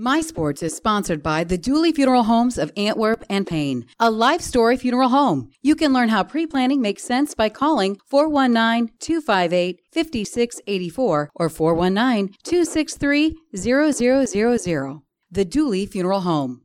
My Sports is sponsored by the Dooley Funeral Homes of Antwerp and Payne, a life story funeral home. You can learn how pre planning makes sense by calling 419 258 5684 or 419 263 0000. The Dooley Funeral Home.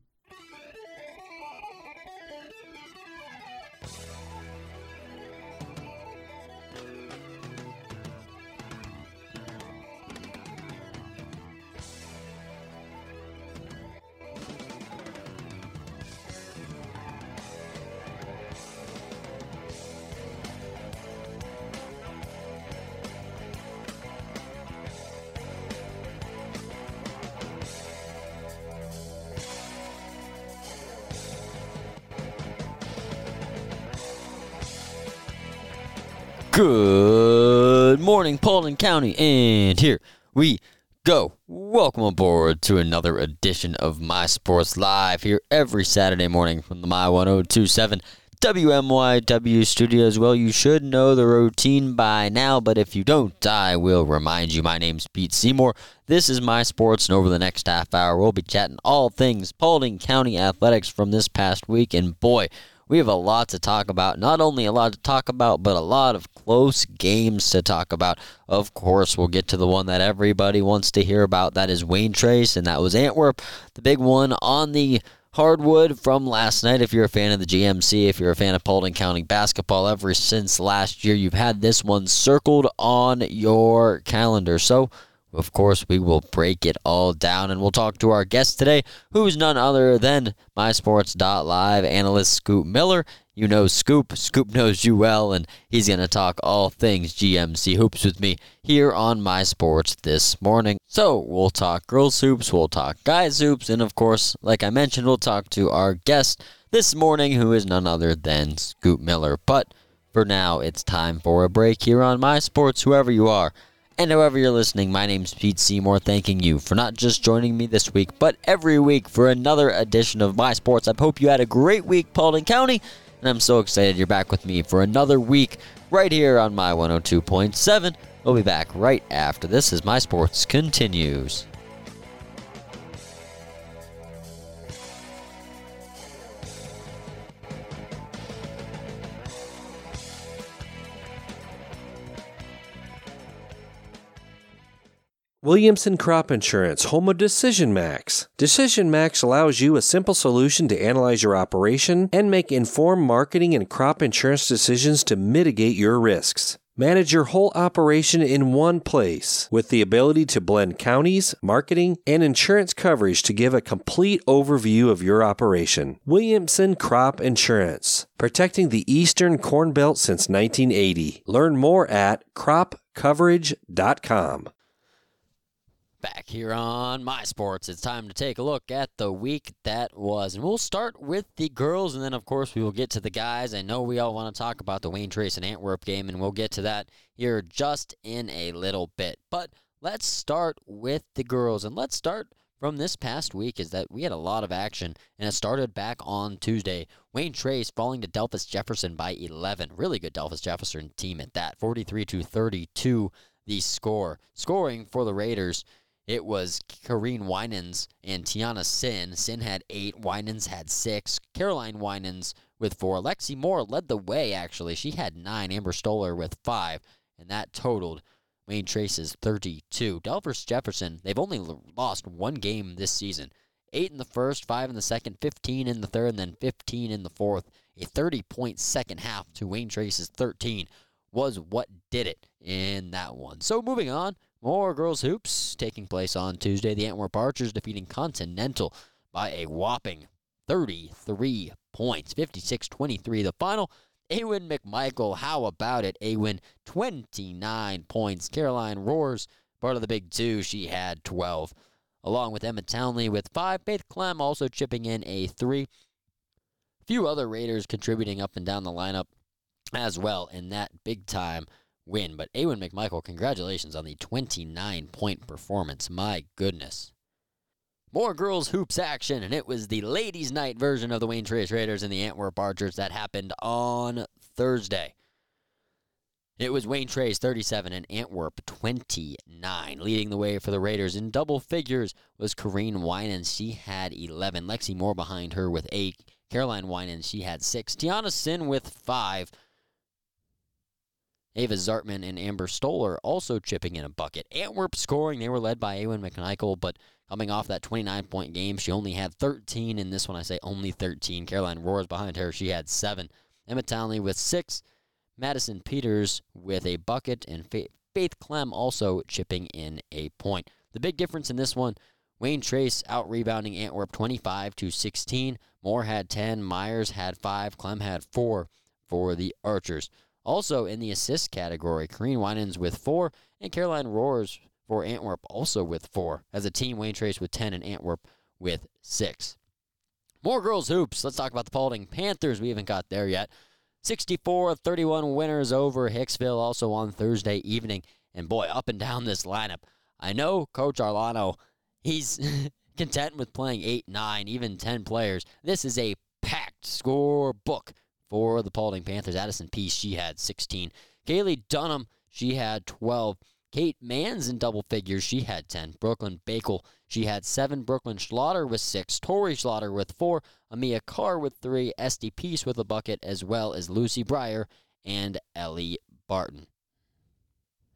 Morning, Paulding County, and here we go. Welcome aboard to another edition of My Sports Live here every Saturday morning from the My 1027 WMYW studios. Well, you should know the routine by now, but if you don't, I will remind you. My name's Pete Seymour. This is My Sports, and over the next half hour, we'll be chatting all things Paulding County athletics from this past week, and boy, we have a lot to talk about. Not only a lot to talk about, but a lot of close games to talk about. Of course, we'll get to the one that everybody wants to hear about. That is Wayne Trace, and that was Antwerp. The big one on the hardwood from last night. If you're a fan of the GMC, if you're a fan of Paulding County basketball, ever since last year, you've had this one circled on your calendar. So, of course, we will break it all down and we'll talk to our guest today, who's none other than MySports.live analyst Scoop Miller. You know Scoop. Scoop knows you well, and he's going to talk all things GMC hoops with me here on My Sports this morning. So we'll talk girls hoops, we'll talk guys hoops, and of course, like I mentioned, we'll talk to our guest this morning, who is none other than Scoop Miller. But for now, it's time for a break here on My Sports, whoever you are. And however you're listening, my name's Pete Seymour, thanking you for not just joining me this week, but every week for another edition of My Sports. I hope you had a great week, Paulding County, and I'm so excited you're back with me for another week right here on my 102.7. We'll be back right after this as My Sports continues. Williamson Crop Insurance, home of Decision Max. Decision Max allows you a simple solution to analyze your operation and make informed marketing and crop insurance decisions to mitigate your risks. Manage your whole operation in one place with the ability to blend counties, marketing, and insurance coverage to give a complete overview of your operation. Williamson Crop Insurance, protecting the Eastern Corn Belt since 1980. Learn more at cropcoverage.com. Back here on My Sports, it's time to take a look at the week that was. And we'll start with the girls, and then, of course, we will get to the guys. I know we all want to talk about the Wayne Trace and Antwerp game, and we'll get to that here just in a little bit. But let's start with the girls, and let's start from this past week is that we had a lot of action, and it started back on Tuesday. Wayne Trace falling to Delphos Jefferson by 11. Really good Delphos Jefferson team at that. 43 to 32, the score. Scoring for the Raiders. It was Kareen Winans and Tiana Sin. Sin had eight. Winans had six. Caroline Winans with four. Lexi Moore led the way, actually. She had nine. Amber Stoller with five. And that totaled Wayne Trace's 32. Delphos Jefferson, they've only lost one game this season. Eight in the first, five in the second, 15 in the third, and then 15 in the fourth. A 30 point second half to Wayne Trace's 13 was what did it in that one. So moving on, more girls hoops taking place on Tuesday. The Antwerp Archers defeating Continental by a whopping 33 points, 56-23 the final. Awin McMichael, how about it? Awin, 29 points. Caroline Roars, part of the big two, she had 12. Along with Emma Townley with five. Faith Clem also chipping in a three. Few other Raiders contributing up and down the lineup as well in that big time win. But Awin McMichael, congratulations on the 29 point performance. My goodness. More girls hoops action, and it was the ladies' night version of the Wayne Trace Raiders and the Antwerp Archers that happened on Thursday. It was Wayne Trace 37 and Antwerp 29. Leading the way for the Raiders in double figures was Corrine Winans. She had 11. Lexi Moore behind her with 8. Caroline Winans, she had 6. Tiana Sin with 5. Ava Zartman and Amber Stoller also chipping in a bucket. Antwerp scoring, they were led by Awen McMichael, but coming off that 29 point game, she only had 13. In this one, I say only 13. Caroline Roars behind her, she had 7. Emma Townley with 6. Madison Peters with a bucket, and Faith Clem also chipping in a point. The big difference in this one, Wayne Trace out rebounding Antwerp 25 to 16. Moore had 10, Myers had 5, Clem had 4 for the Archers. Also in the assist category, Kareen Winans with four, and Caroline Roars for Antwerp also with four. As a team, Wayne Trace with 10 and Antwerp with six. More girls hoops. Let's talk about the Paulding Panthers. We haven't got there yet. 64 31 winners over Hicksville also on Thursday evening. And boy, up and down this lineup. I know Coach Arlano, he's content with playing 8, 9, even 10 players. This is a packed score book for the Paulding Panthers. Addison Peace, she had 16. Kaylee Dunham, she had 12. Kate Mans in double figures, she had 10. Brooklyn Bakel, she had 7. Brooklyn Schlatter with 6. Tori Schlatter with 4. Amia Carr with 3. Esty Peace with a bucket, as well as Lucy Breyer and Ellie Barton.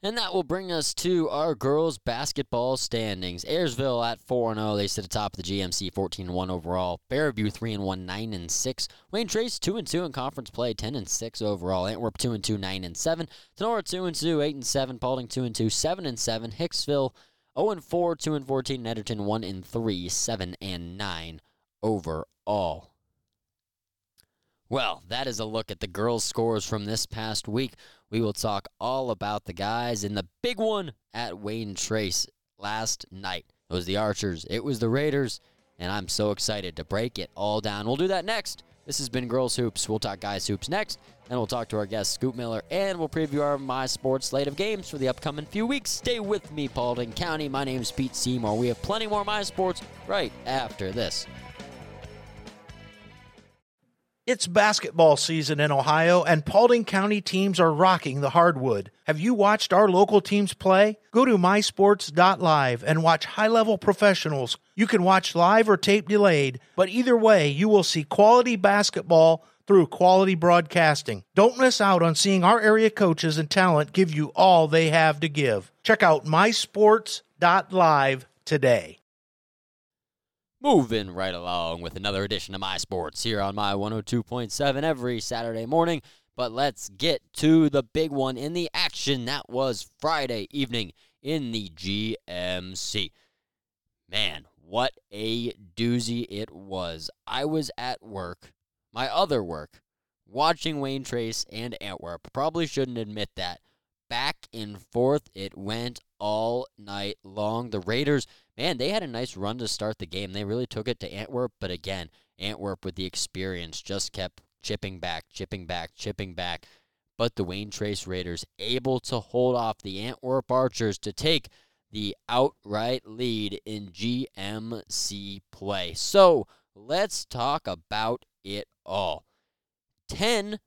And that will bring us to our girls basketball standings. Ayersville at 4 0. They sit atop the GMC 14 1 overall. Fairview 3 1 9 and 6. Wayne Trace 2 2 in conference play 10 and 6 overall. Antwerp 2 2 9 and 7. Tinora 2 2 8 and 7. Paulding 2 2 7 and 7. Hicksville 0 and 4 2 and 14. Edgerton 1 and 3 7 and 9 overall. Well, that is a look at the girls' scores from this past week. We will talk all about the guys in the big one at Wayne Trace last night. It was the Archers, it was the Raiders, and I'm so excited to break it all down. We'll do that next. This has been Girls Hoops. We'll talk Guys Hoops next. and we'll talk to our guest, Scoop Miller, and we'll preview our My Sports slate of games for the upcoming few weeks. Stay with me, Paulding County. My name's Pete Seymour. We have plenty more My Sports right after this. It's basketball season in Ohio, and Paulding County teams are rocking the hardwood. Have you watched our local teams play? Go to mysports.live and watch high level professionals. You can watch live or tape delayed, but either way, you will see quality basketball through quality broadcasting. Don't miss out on seeing our area coaches and talent give you all they have to give. Check out mysports.live today. Moving right along with another edition of My Sports here on my 102.7 every Saturday morning. But let's get to the big one in the action. That was Friday evening in the GMC. Man, what a doozy it was. I was at work, my other work, watching Wayne Trace and Antwerp. Probably shouldn't admit that. Back and forth it went all night long. The Raiders man, they had a nice run to start the game. They really took it to Antwerp, but again, Antwerp with the experience just kept chipping back, chipping back, chipping back. But the Wayne Trace Raiders able to hold off the Antwerp Archers to take the outright lead in GMC play. So let's talk about it all. 10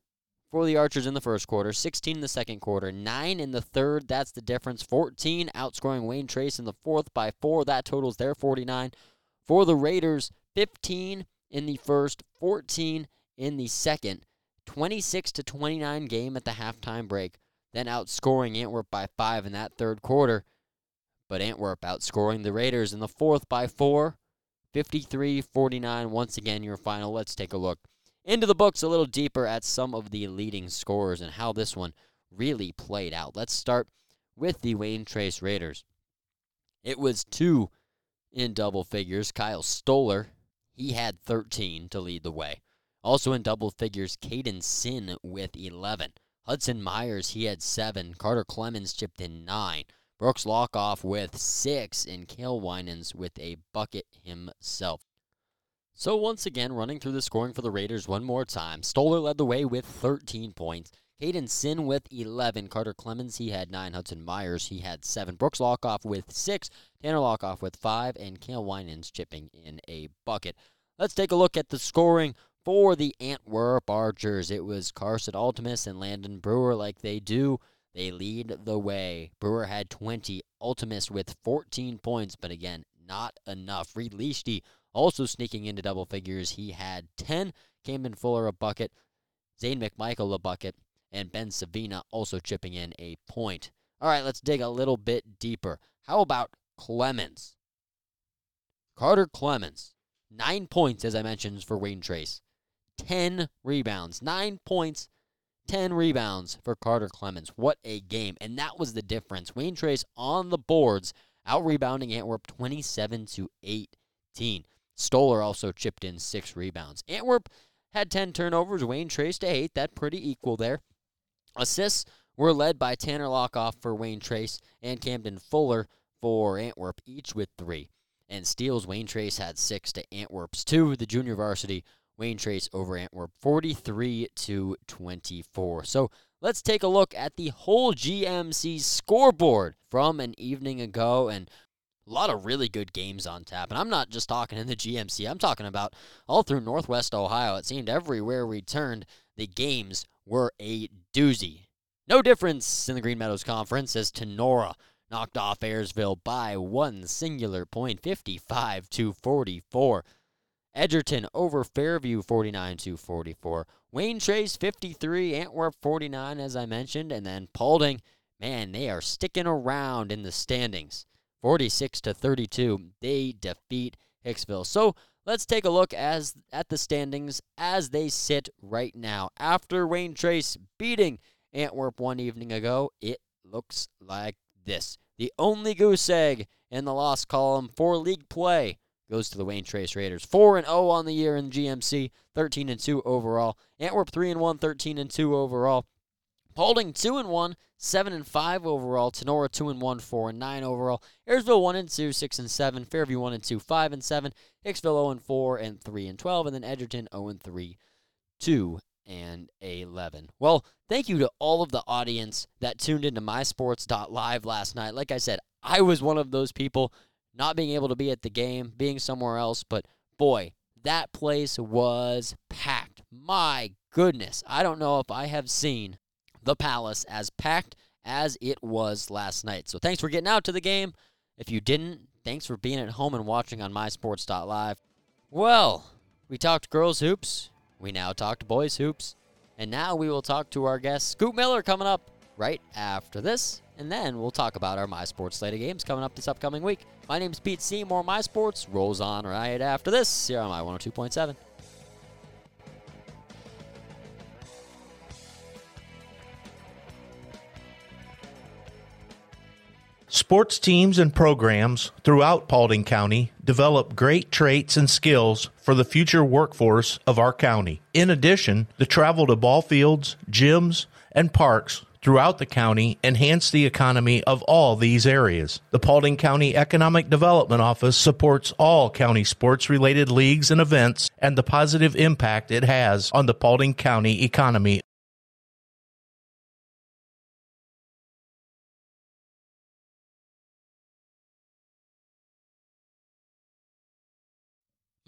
for the Archers in the first quarter, 16 in the second quarter, 9 in the third. That's the difference. 14 outscoring Wayne Trace in the fourth by 4. That totals their 49. For the Raiders, 15 in the first, 14 in the second. 26 to 29 game at the halftime break. Then outscoring Antwerp by 5 in that third quarter. But Antwerp outscoring the Raiders in the fourth by 4. 53 49. Once again, your final. Let's take a look into the books a little deeper at some of the leading scorers and how this one really played out. Let's start with the Wayne Trace Raiders. It was two in double figures. Kyle Stoller, he had 13 to lead the way. Also in double figures, Caden Sin with 11. Hudson Myers, he had 7. Carter Clemens chipped in 9. Brooks Lockoff with 6. And Kale Winans with a bucket himself. So once again, running through the scoring for the Raiders one more time. Stoller led the way with 13 points. Hayden Sin with 11. Carter Clemens, he had 9. Hudson Myers, he had 7. Brooks Lockoff with 6. Tanner Lockoff with 5. And Kale Winans chipping in a bucket. Let's take a look at the scoring for the Antwerp Archers. It was Carson Altimus and Landon Brewer like they do They lead the way. Brewer had 20, Altimus with 14 points, but again, not enough. Reed Leashty also sneaking into double figures. He had 10. Camden Fuller a bucket, Zane McMichael a bucket, and Ben Savina also chipping in a point. All right, let's dig a little bit deeper. How about Clemens? Carter Clemens, nine points, as I mentioned, for Wayne Trace. 10 rebounds. Nine points, 10 rebounds for Carter Clemens. What a game. And that was the difference. Wayne Trace on the boards, out rebounding Antwerp 27 to 18. Stoller also chipped in six rebounds. Antwerp had 10 turnovers. Wayne Trace to eight. That pretty equal there. Assists were led by Tanner Lockoff for Wayne Trace and Camden Fuller for Antwerp, each with three. And steals, Wayne Trace had six to Antwerp's two. The junior varsity Wayne Trace over Antwerp 43 to 24. So let's take a look at the whole GMC scoreboard from an evening ago and a lot of really good games on tap. And I'm not just talking in the GMC, I'm talking about all through Northwest Ohio. It seemed everywhere we turned, the games were a doozy. No difference in the Green Meadows Conference as Tinora knocked off Ayersville by one singular point, 55 to 44. Edgerton over Fairview 49 to 44. Wayne Trace 53, Antwerp 49 as I mentioned, and then Paulding, man, they are sticking around in the standings. 46 to 32, they defeat Hicksville. So, let's take a look as at the standings as they sit right now. After Wayne Trace beating Antwerp one evening ago, it looks like this. The only goose egg in the loss column for league play goes to the Wayne Trace Raiders. 4 and 0 on the year in GMC, 13 and 2 overall. Antwerp 3 and 1, 13 and 2 overall. Paulding 2 and 1, 7 and 5 overall. Tinora 2 and 1, 4 and 9 overall. Ayersville 1 and 2, 6 and 7. Fairview 1 and 2, 5 and 7. Hicksville 0 and 4 and 3 and 12 and then Edgerton 0 and 3, 2 and 11. Well, thank you to all of the audience that tuned into mysports.live last night. Like I said, I was one of those people not being able to be at the game, being somewhere else, but boy, that place was packed. My goodness, I don't know if I have seen the Palace as packed as it was last night. So thanks for getting out to the game. If you didn't, thanks for being at home and watching on mysports.live. Well, we talked girls hoops. We now talked boys hoops. And now we will talk to our guest, Scoop Miller, coming up right after this. And then we'll talk about our My Sports slate of games coming up this upcoming week. My name is Pete Seymour. My Sports rolls on right after this here on my 102.7. Sports teams and programs throughout Paulding County develop great traits and skills for the future workforce of our county. In addition, the travel to ball fields, gyms, and parks throughout the county enhance the economy of all these areas. The Paulding County Economic Development Office supports all county sports related leagues and events and the positive impact it has on the Paulding County economy.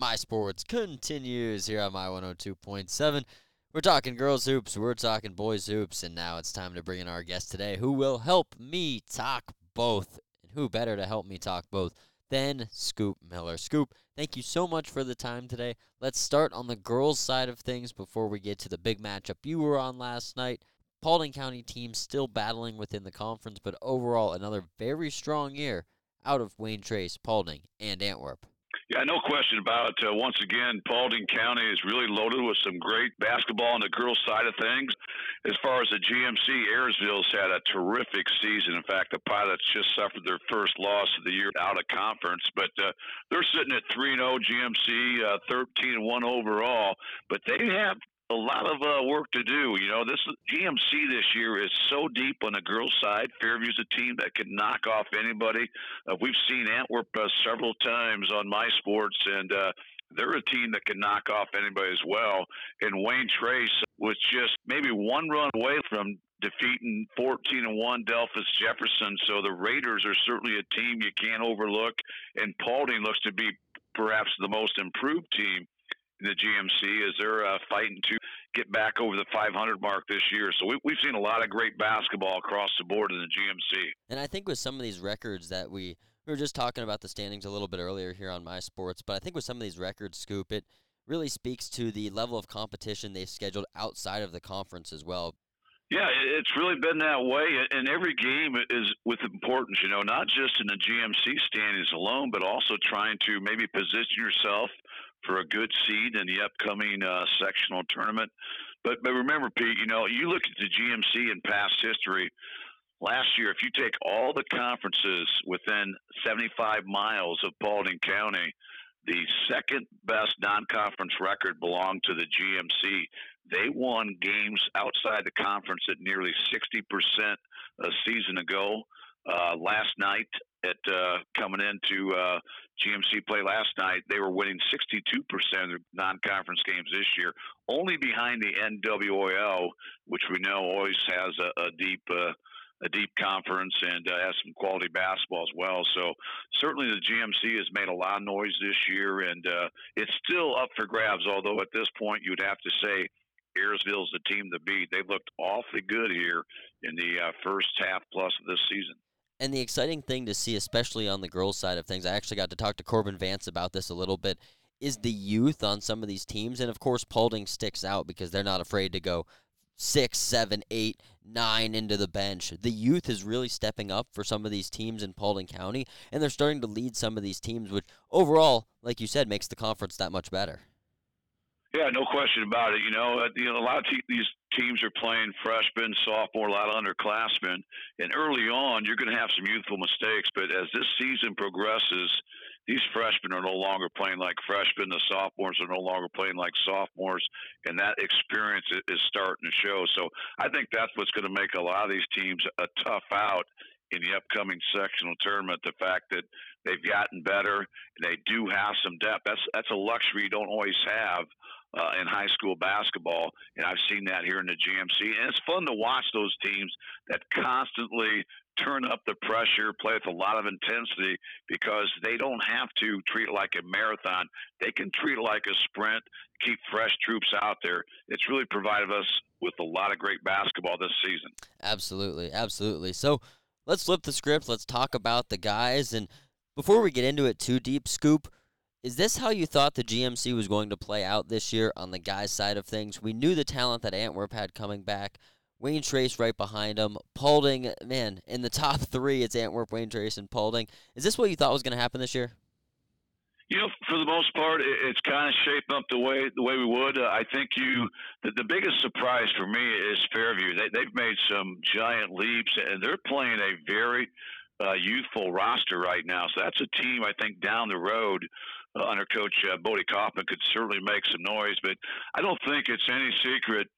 My Sports continues here on my 102.7. We're talking girls hoops, we're talking boys hoops, and now it's time to bring in our guest today who will help me talk both. And who better to help me talk both than Scoop Miller? Scoop, thank you so much for the time today. Let's start on the girls' side of things before we get to the big matchup you were on last night. Paulding County team still battling within the conference, but overall another very strong year out of Wayne Trace, Paulding, and Antwerp. Yeah, no question about it. Uh, once again, Paulding County is really loaded with some great basketball on the girls' side of things. As far as the GMC, Ayersville's had a terrific season. In fact, the Pilots just suffered their first loss of the year out of conference, but uh, they're sitting at 3 0 GMC, uh, 13 1 overall. But they have a lot of uh, work to do. You know, this GMC this year is so deep on the girls' side. Fairview's a team that can knock off anybody. Uh, we've seen Antwerp uh, several times on my sports, and uh, they're a team that can knock off anybody as well. And Wayne Trace was just maybe one run away from defeating 14 and 1 Delphos Jefferson. So the Raiders are certainly a team you can't overlook. And Paulding looks to be perhaps the most improved team the GMC as they're uh, fighting to get back over the 500 mark this year. So we, we've seen a lot of great basketball across the board in the GMC. And I think with some of these records that we we were just talking about the standings a little bit earlier here on my sports, but I think with some of these records, Scoop, it really speaks to the level of competition they've scheduled outside of the conference as well. Yeah, it's really been that way, and every game is with importance. You know, not just in the GMC standings alone, but also trying to maybe position yourself for a good seed in the upcoming uh, sectional tournament. But but remember, Pete, you know, you look at the GMC in past history. Last year, if you take all the conferences within 75 miles of Paulding County, the second best non-conference record belonged to the GMC. They won games outside the conference at nearly 60% a season ago. Uh, last night, at uh, coming into uh, GMC play last night, they were winning 62% of their non-conference games this year, only behind the NWOL, which we know always has a, a deep uh, a deep conference and uh, has some quality basketball as well. So certainly the GMC has made a lot of noise this year, and uh, it's still up for grabs. Although at this point you'd have to say Ayersville's the team to beat. They've looked awfully good here in the uh, first half plus of this season. And the exciting thing to see, especially on the girls' side of things, I actually got to talk to Corbin Vance about this a little bit, is the youth on some of these teams. And of course, Paulding sticks out because they're not afraid to go six, seven, eight, nine into the bench. The youth is really stepping up for some of these teams in Paulding County, and they're starting to lead some of these teams, which overall, like you said, makes the conference that much better. Yeah, no question about it. You know, uh, you know a lot of te- these teams are playing freshmen, sophomore, a lot of underclassmen, and early on you're going to have some youthful mistakes. But as this season progresses, these freshmen are no longer playing like freshmen. The sophomores are no longer playing like sophomores, and that experience is starting to show. So I think that's what's going to make a lot of these teams a tough out in the upcoming sectional tournament. The fact that they've gotten better, they do have some depth. That's that's a luxury you don't always have. Uh, in high school basketball, and I've seen that here in the GMC, and it's fun to watch those teams that constantly turn up the pressure, play with a lot of intensity because they don't have to treat it like a marathon. They can treat it like a sprint, keep fresh troops out there. It's really provided us with a lot of great basketball this season. Absolutely, absolutely. So let's flip the script. Let's talk about the guys. And before we get into it too deep, Scoop, is this how you thought the GMC was going to play out this year on the guys' side of things? We knew the talent that Antwerp had coming back. Wayne Trace right behind him. Paulding, man, in the top three, it's Antwerp, Wayne Trace, and Paulding. Is this what you thought was going to happen this year? You know, for the most part, it's kind of shaped up the way the way we would. Uh, I think you the, the biggest surprise for me is Fairview. They, they've made some giant leaps, and they're playing a very uh, youthful roster right now. So that's a team I think down the road uh, under Coach uh, Bodie Kaufman could certainly make some noise. But I don't think it's any secret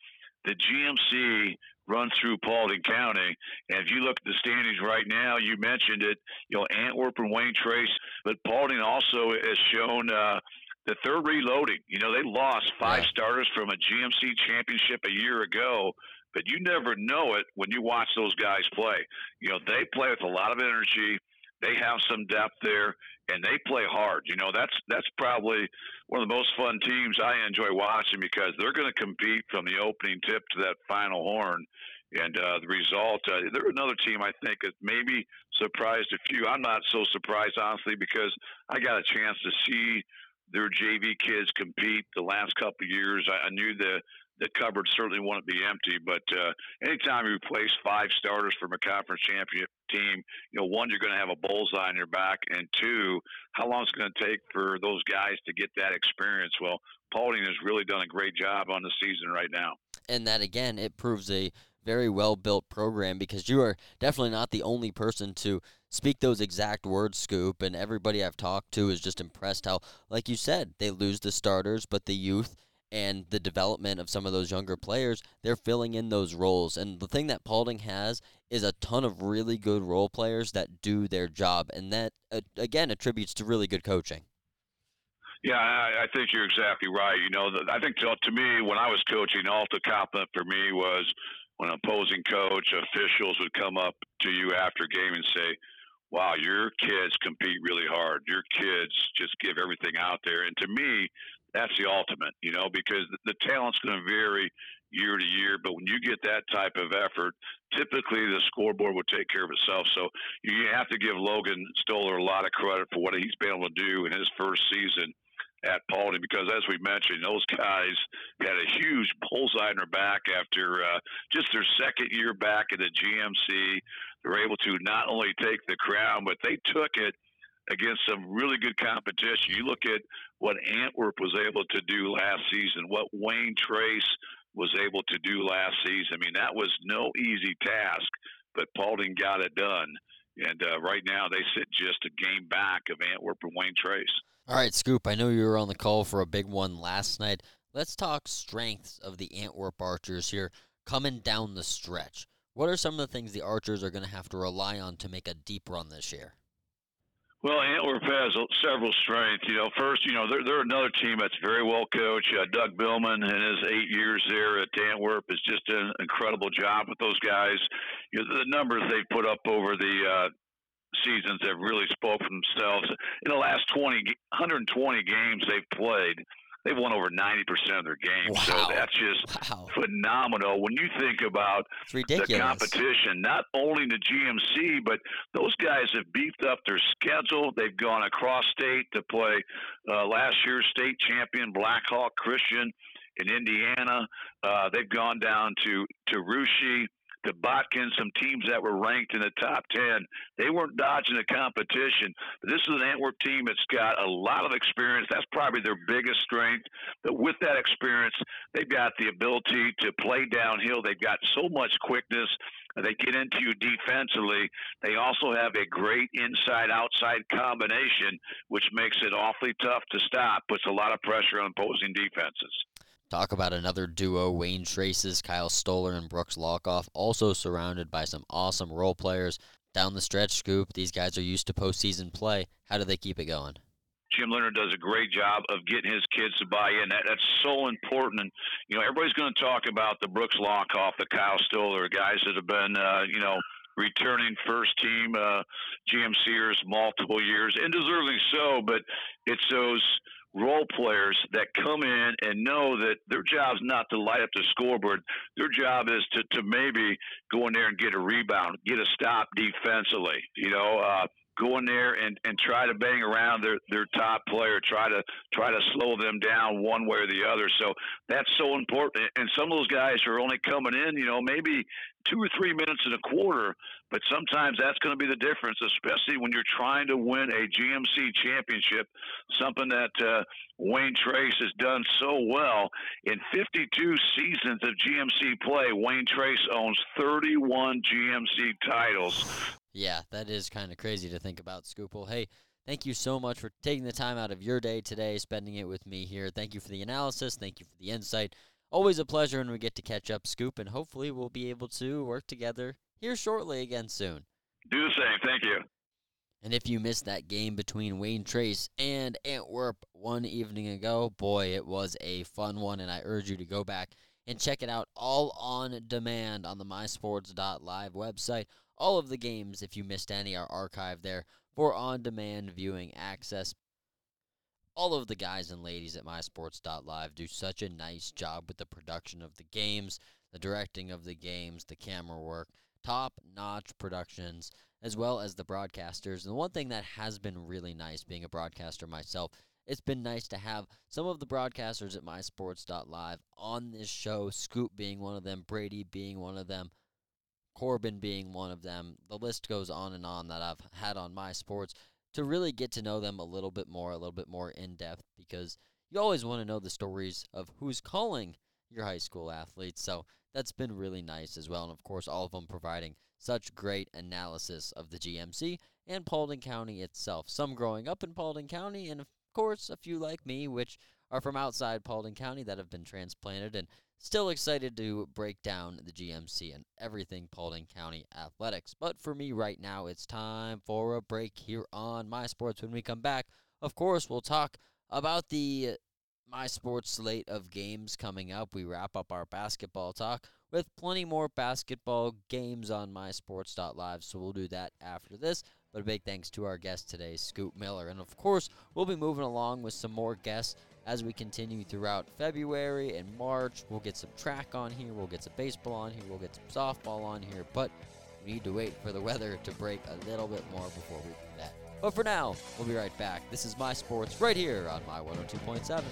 the GMC runs through Paulding County. And if you look at the standings right now, you mentioned it, you know, Antwerp and Wayne Trace, but Paulding also has shown uh, that they're reloading. You know, they lost five yeah. starters from a GMC championship a year ago, but you never know it when you watch those guys play. You know, they play with a lot of energy. They have some depth there, and they play hard. You know, that's that's probably one of the most fun teams I enjoy watching because they're going to compete from the opening tip to that final horn. And uh, the result, uh, they're another team I think that maybe surprised a few. I'm not so surprised, honestly, because I got a chance to see their JV kids compete the last couple of years. I, I knew the the cupboard certainly won't be empty. But uh, anytime you replace five starters from a conference championship team, you know, one, you're going to have a bullseye on your back, and two, how long it's going to take for those guys to get that experience? Well, Paulding has really done a great job on the season right now. And that again, it proves a very well built program because you are definitely not the only person to speak those exact words, Scoop. And everybody I've talked to is just impressed how, like you said, they lose the starters, but the youth and the development of some of those younger players, they're filling in those roles. And the thing that Paulding has is a ton of really good role players that do their job, and that uh, again attributes to really good coaching. Yeah, I, I think you're exactly right. You know, I think to, to me, when I was coaching, ultra compliment for me was when opposing coach officials would come up to you after game and say, wow, your kids compete really hard. Your kids just give everything out there. And to me, that's the ultimate, you know, because the talent's going to vary year to year. But when you get that type of effort, typically the scoreboard will take care of itself. So you have to give Logan Stoller a lot of credit for what he's been able to do in his first season at Paulding because, as we mentioned, those guys had a huge bullseye in their back after uh, just their second year back in the GMC. They were able to not only take the crown, but they took it against some really good competition. You look at what Antwerp was able to do last season, what Wayne Trace was able to do last season. I mean, that was no easy task, but Paulding got it done. And uh, right now, they sit just a game back of Antwerp and Wayne Trace. All right, Scoop, I know you were on the call for a big one last night. Let's talk strengths of the Antwerp Archers here coming down the stretch. What are some of the things the Archers are going to have to rely on to make a deep run this year? Well, Antwerp has several strengths. You know, first, you know, they're, they're another team that's very well coached. Uh, Doug Billman and his eight years there at Antwerp has just an incredible job with those guys. You know, the numbers they've put up over the uh, seasons have really spoken for themselves. In the last 20, 120 games they've played, they've won over 90% of their games. Wow. So that's just wow. phenomenal when you think about the competition, not only the GMC, but those guys have beefed up their schedule. They've gone across state to play uh, last year's state champion Blackhawk Christian in Indiana. Uh, they've gone down to, to Russia to Botkins, some teams that were ranked in the top 10. They weren't dodging the competition. But this is an Antwerp team that's got a lot of experience. That's probably their biggest strength. But with that experience, they've got the ability to play downhill. They've got so much quickness. They get into you defensively. They also have a great inside outside combination, which makes it awfully tough to stop, puts a lot of pressure on opposing defenses. Talk about another duo, Wayne Traces, Kyle Stoller, and Brooks Lockoff, also surrounded by some awesome role players. Down the stretch, Scoop, these guys are used to postseason play. How do they keep it going? Jim Leonard does a great job of getting his kids to buy in. That, that's so important. And, you know, everybody's going to talk about the Brooks Lockoff, the Kyle Stoller, guys that have been, uh, you know, returning first team uh, GMCers multiple years, and deserving so. But it's those role players that come in and know that their job is not to light up the scoreboard. Their job is to, to maybe go in there and get a rebound, get a stop defensively. You know, uh, go in there and, and try to bang around their, their top player, try to try to slow them down one way or the other. So that's so important. And some of those guys are only coming in, you know, maybe two or three minutes in a quarter, but sometimes that's going to be the difference, especially when you're trying to win a GMC championship, something that uh, Wayne Trace has done so well. In 52 seasons of GMC play, Wayne Trace owns 31 GMC titles. Yeah, that is kind of crazy to think about, Scoople. Hey, thank you so much for taking the time out of your day today, spending it with me here. Thank you for the analysis. Thank you for the insight. Always a pleasure when we get to catch up, Scoop, and hopefully we'll be able to work together here shortly again soon. Do the same. Thank you. And if you missed that game between Wayne Trace and Antwerp one evening ago, boy, it was a fun one, and I urge you to go back and check it out all on demand on the mysports.live website. All of the games, if you missed any, are archived there for on demand viewing access all of the guys and ladies at mysports.live do such a nice job with the production of the games, the directing of the games, the camera work, top notch productions, as well as the broadcasters. And the one thing that has been really nice being a broadcaster myself, it's been nice to have some of the broadcasters at mysports.live on this show, Scoop being one of them, Brady being one of them. Corbin being one of them. The list goes on and on that I've had on my sports to really get to know them a little bit more, a little bit more in depth, because you always want to know the stories of who's calling your high school athletes. So that's been really nice as well. And of course, all of them providing such great analysis of the GMC and Paulding County itself. Some growing up in Paulding County, and of course, a few like me, which are from outside Paulding County that have been transplanted and Still excited to break down the GMC and everything Paulding County athletics. But for me right now, it's time for a break here on My Sports. When we come back, of course, we'll talk about the My Sports slate of games coming up. We wrap up our basketball talk with plenty more basketball games on mysports.live. So we'll do that after this. But a big thanks to our guest today, Scoop Miller. And of course, we'll be moving along with some more guests as we continue throughout February and March. We'll get some track on here, we'll get some baseball on here, we'll get some softball on here, but we need to wait for the weather to break a little bit more before we do that. But for now, we'll be right back. This is My Sports right here on My 102.7.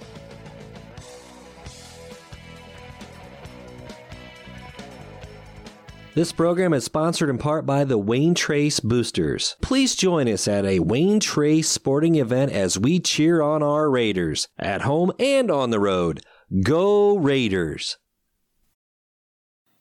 This program is sponsored in part by the Wayne Trace Boosters. Please join us at a Wayne Trace sporting event as we cheer on our Raiders at home and on the road. Go Raiders!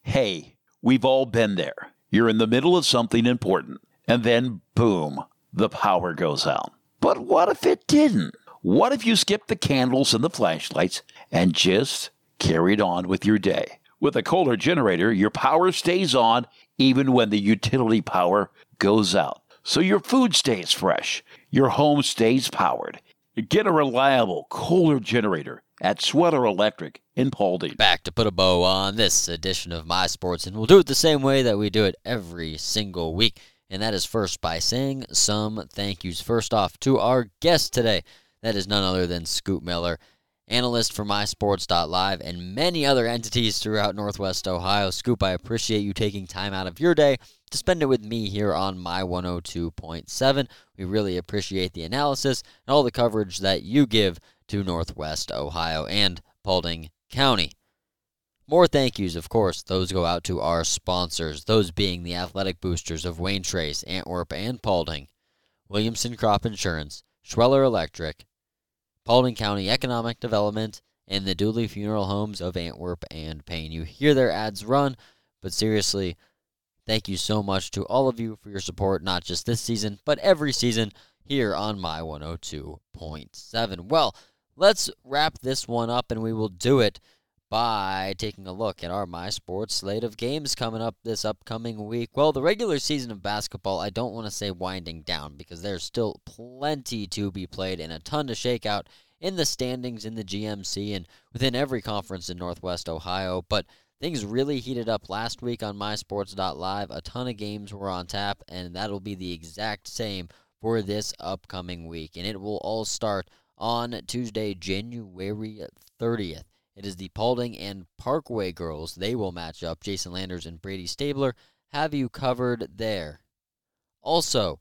Hey, we've all been there. You're in the middle of something important, and then boom, the power goes out. But what if it didn't? What if you skipped the candles and the flashlights and just carried on with your day? With a Kohler generator, your power stays on even when the utility power goes out. So your food stays fresh, your home stays powered. Get a reliable Kohler generator at Schweller Electric in Paulding. Back to put a bow on this edition of My Sports, and we'll do it the same way that we do it every single week. And that is first by saying some thank yous. First off, to our guest today. That is none other than Scoop Miller analyst for MySports.live, and many other entities throughout Northwest Ohio. Scoop, I appreciate you taking time out of your day to spend it with me here on My 102.7. We really appreciate the analysis and all the coverage that you give to Northwest Ohio and Paulding County. More thank yous, of course. Those go out to our sponsors, those being the athletic boosters of Wayne Trace, Antwerp, and Paulding, Williamson Crop Insurance, Schweller Electric, Paulding County Economic Development, and the Dooley Funeral Homes of Antwerp and Payne. You hear their ads run, but seriously, thank you so much to all of you for your support, not just this season, but every season here on My 102.7. Well, let's wrap this one up, and we will do it by taking a look at our My Sports slate of games coming up this upcoming week. Well, the regular season of basketball, I don't want to say winding down because there's still plenty to be played and a ton to shake out in the standings in the GMC and within every conference in Northwest Ohio. But things really heated up last week on MySports.live. A ton of games were on tap, and that'll be the exact same for this upcoming week. And it will all start on Tuesday, January 30th. It is the Paulding and Parkway girls. They will match up. Jason Landers and Brady Stabler have you covered there. Also,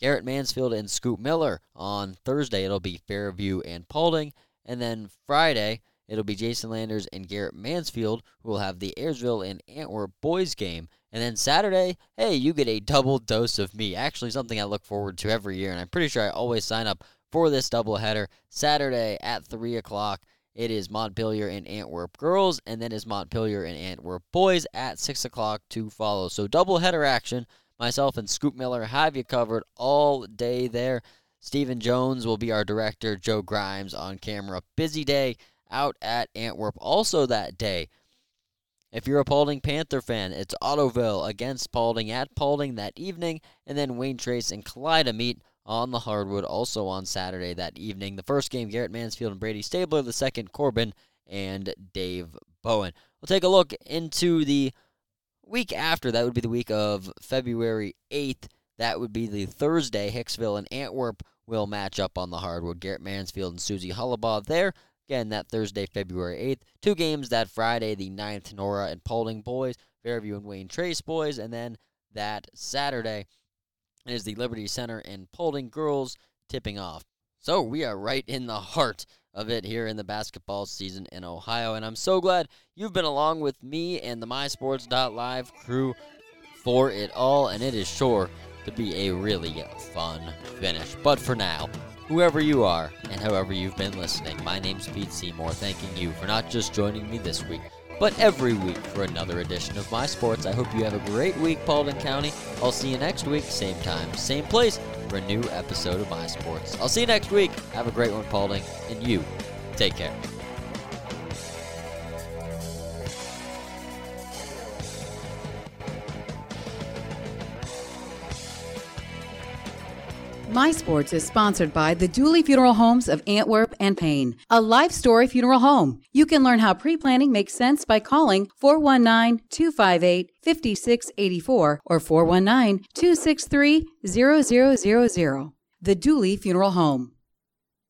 Garrett Mansfield and Scoop Miller on Thursday. It'll be Fairview and Paulding. And then Friday, it'll be Jason Landers and Garrett Mansfield who will have the Ayersville and Antwerp boys game. And then Saturday, hey, you get a double dose of me. Actually, something I look forward to every year. And I'm pretty sure I always sign up for this doubleheader. Saturday at 3 o'clock. It is Montpelier and Antwerp girls, and then is Montpelier and Antwerp boys at 6 o'clock to follow. So double header action. Myself and Scoop Miller have you covered all day there. Stephen Jones will be our director, Joe Grimes on camera. Busy day out at Antwerp. Also that day, if you're a Paulding Panther fan, it's Ottoville against Paulding at Paulding that evening, and then Wayne Trace and Kalida meet on the hardwood also on Saturday that evening. The first game, Garrett Mansfield and Brady Stabler. The second, Corbin and Dave Bowen. We'll take a look into the week after. That would be the week of February 8th. That would be the Thursday. Hicksville and Antwerp will match up on the hardwood. Garrett Mansfield and Susie Hullabaugh there. Again, that Thursday, February 8th. Two games that Friday, the 9th, Nora and Paulding boys, Fairview and Wayne Trace boys, and then that Saturday, is the Liberty Center and Paulding girls tipping off. So we are right in the heart of it here in the basketball season in Ohio, and I'm so glad you've been along with me and the MySports.live crew for it all, and it is sure to be a really fun finish. But for now, whoever you are and however you've been listening, my name's Pete Seymour, thanking you for not just joining me this week, but every week for another edition of My Sports. I hope you have a great week, Paulding County. I'll see you next week, same time, same place, for a new episode of My Sports. I'll see you next week. Have a great one, Paulding, and you take care. My Sports is sponsored by the Dooley Funeral Homes of Antwerp and Payne, a life story funeral home. You can learn how pre planning makes sense by calling 419 258 5684 or 419 263 0000. The Dooley Funeral Home.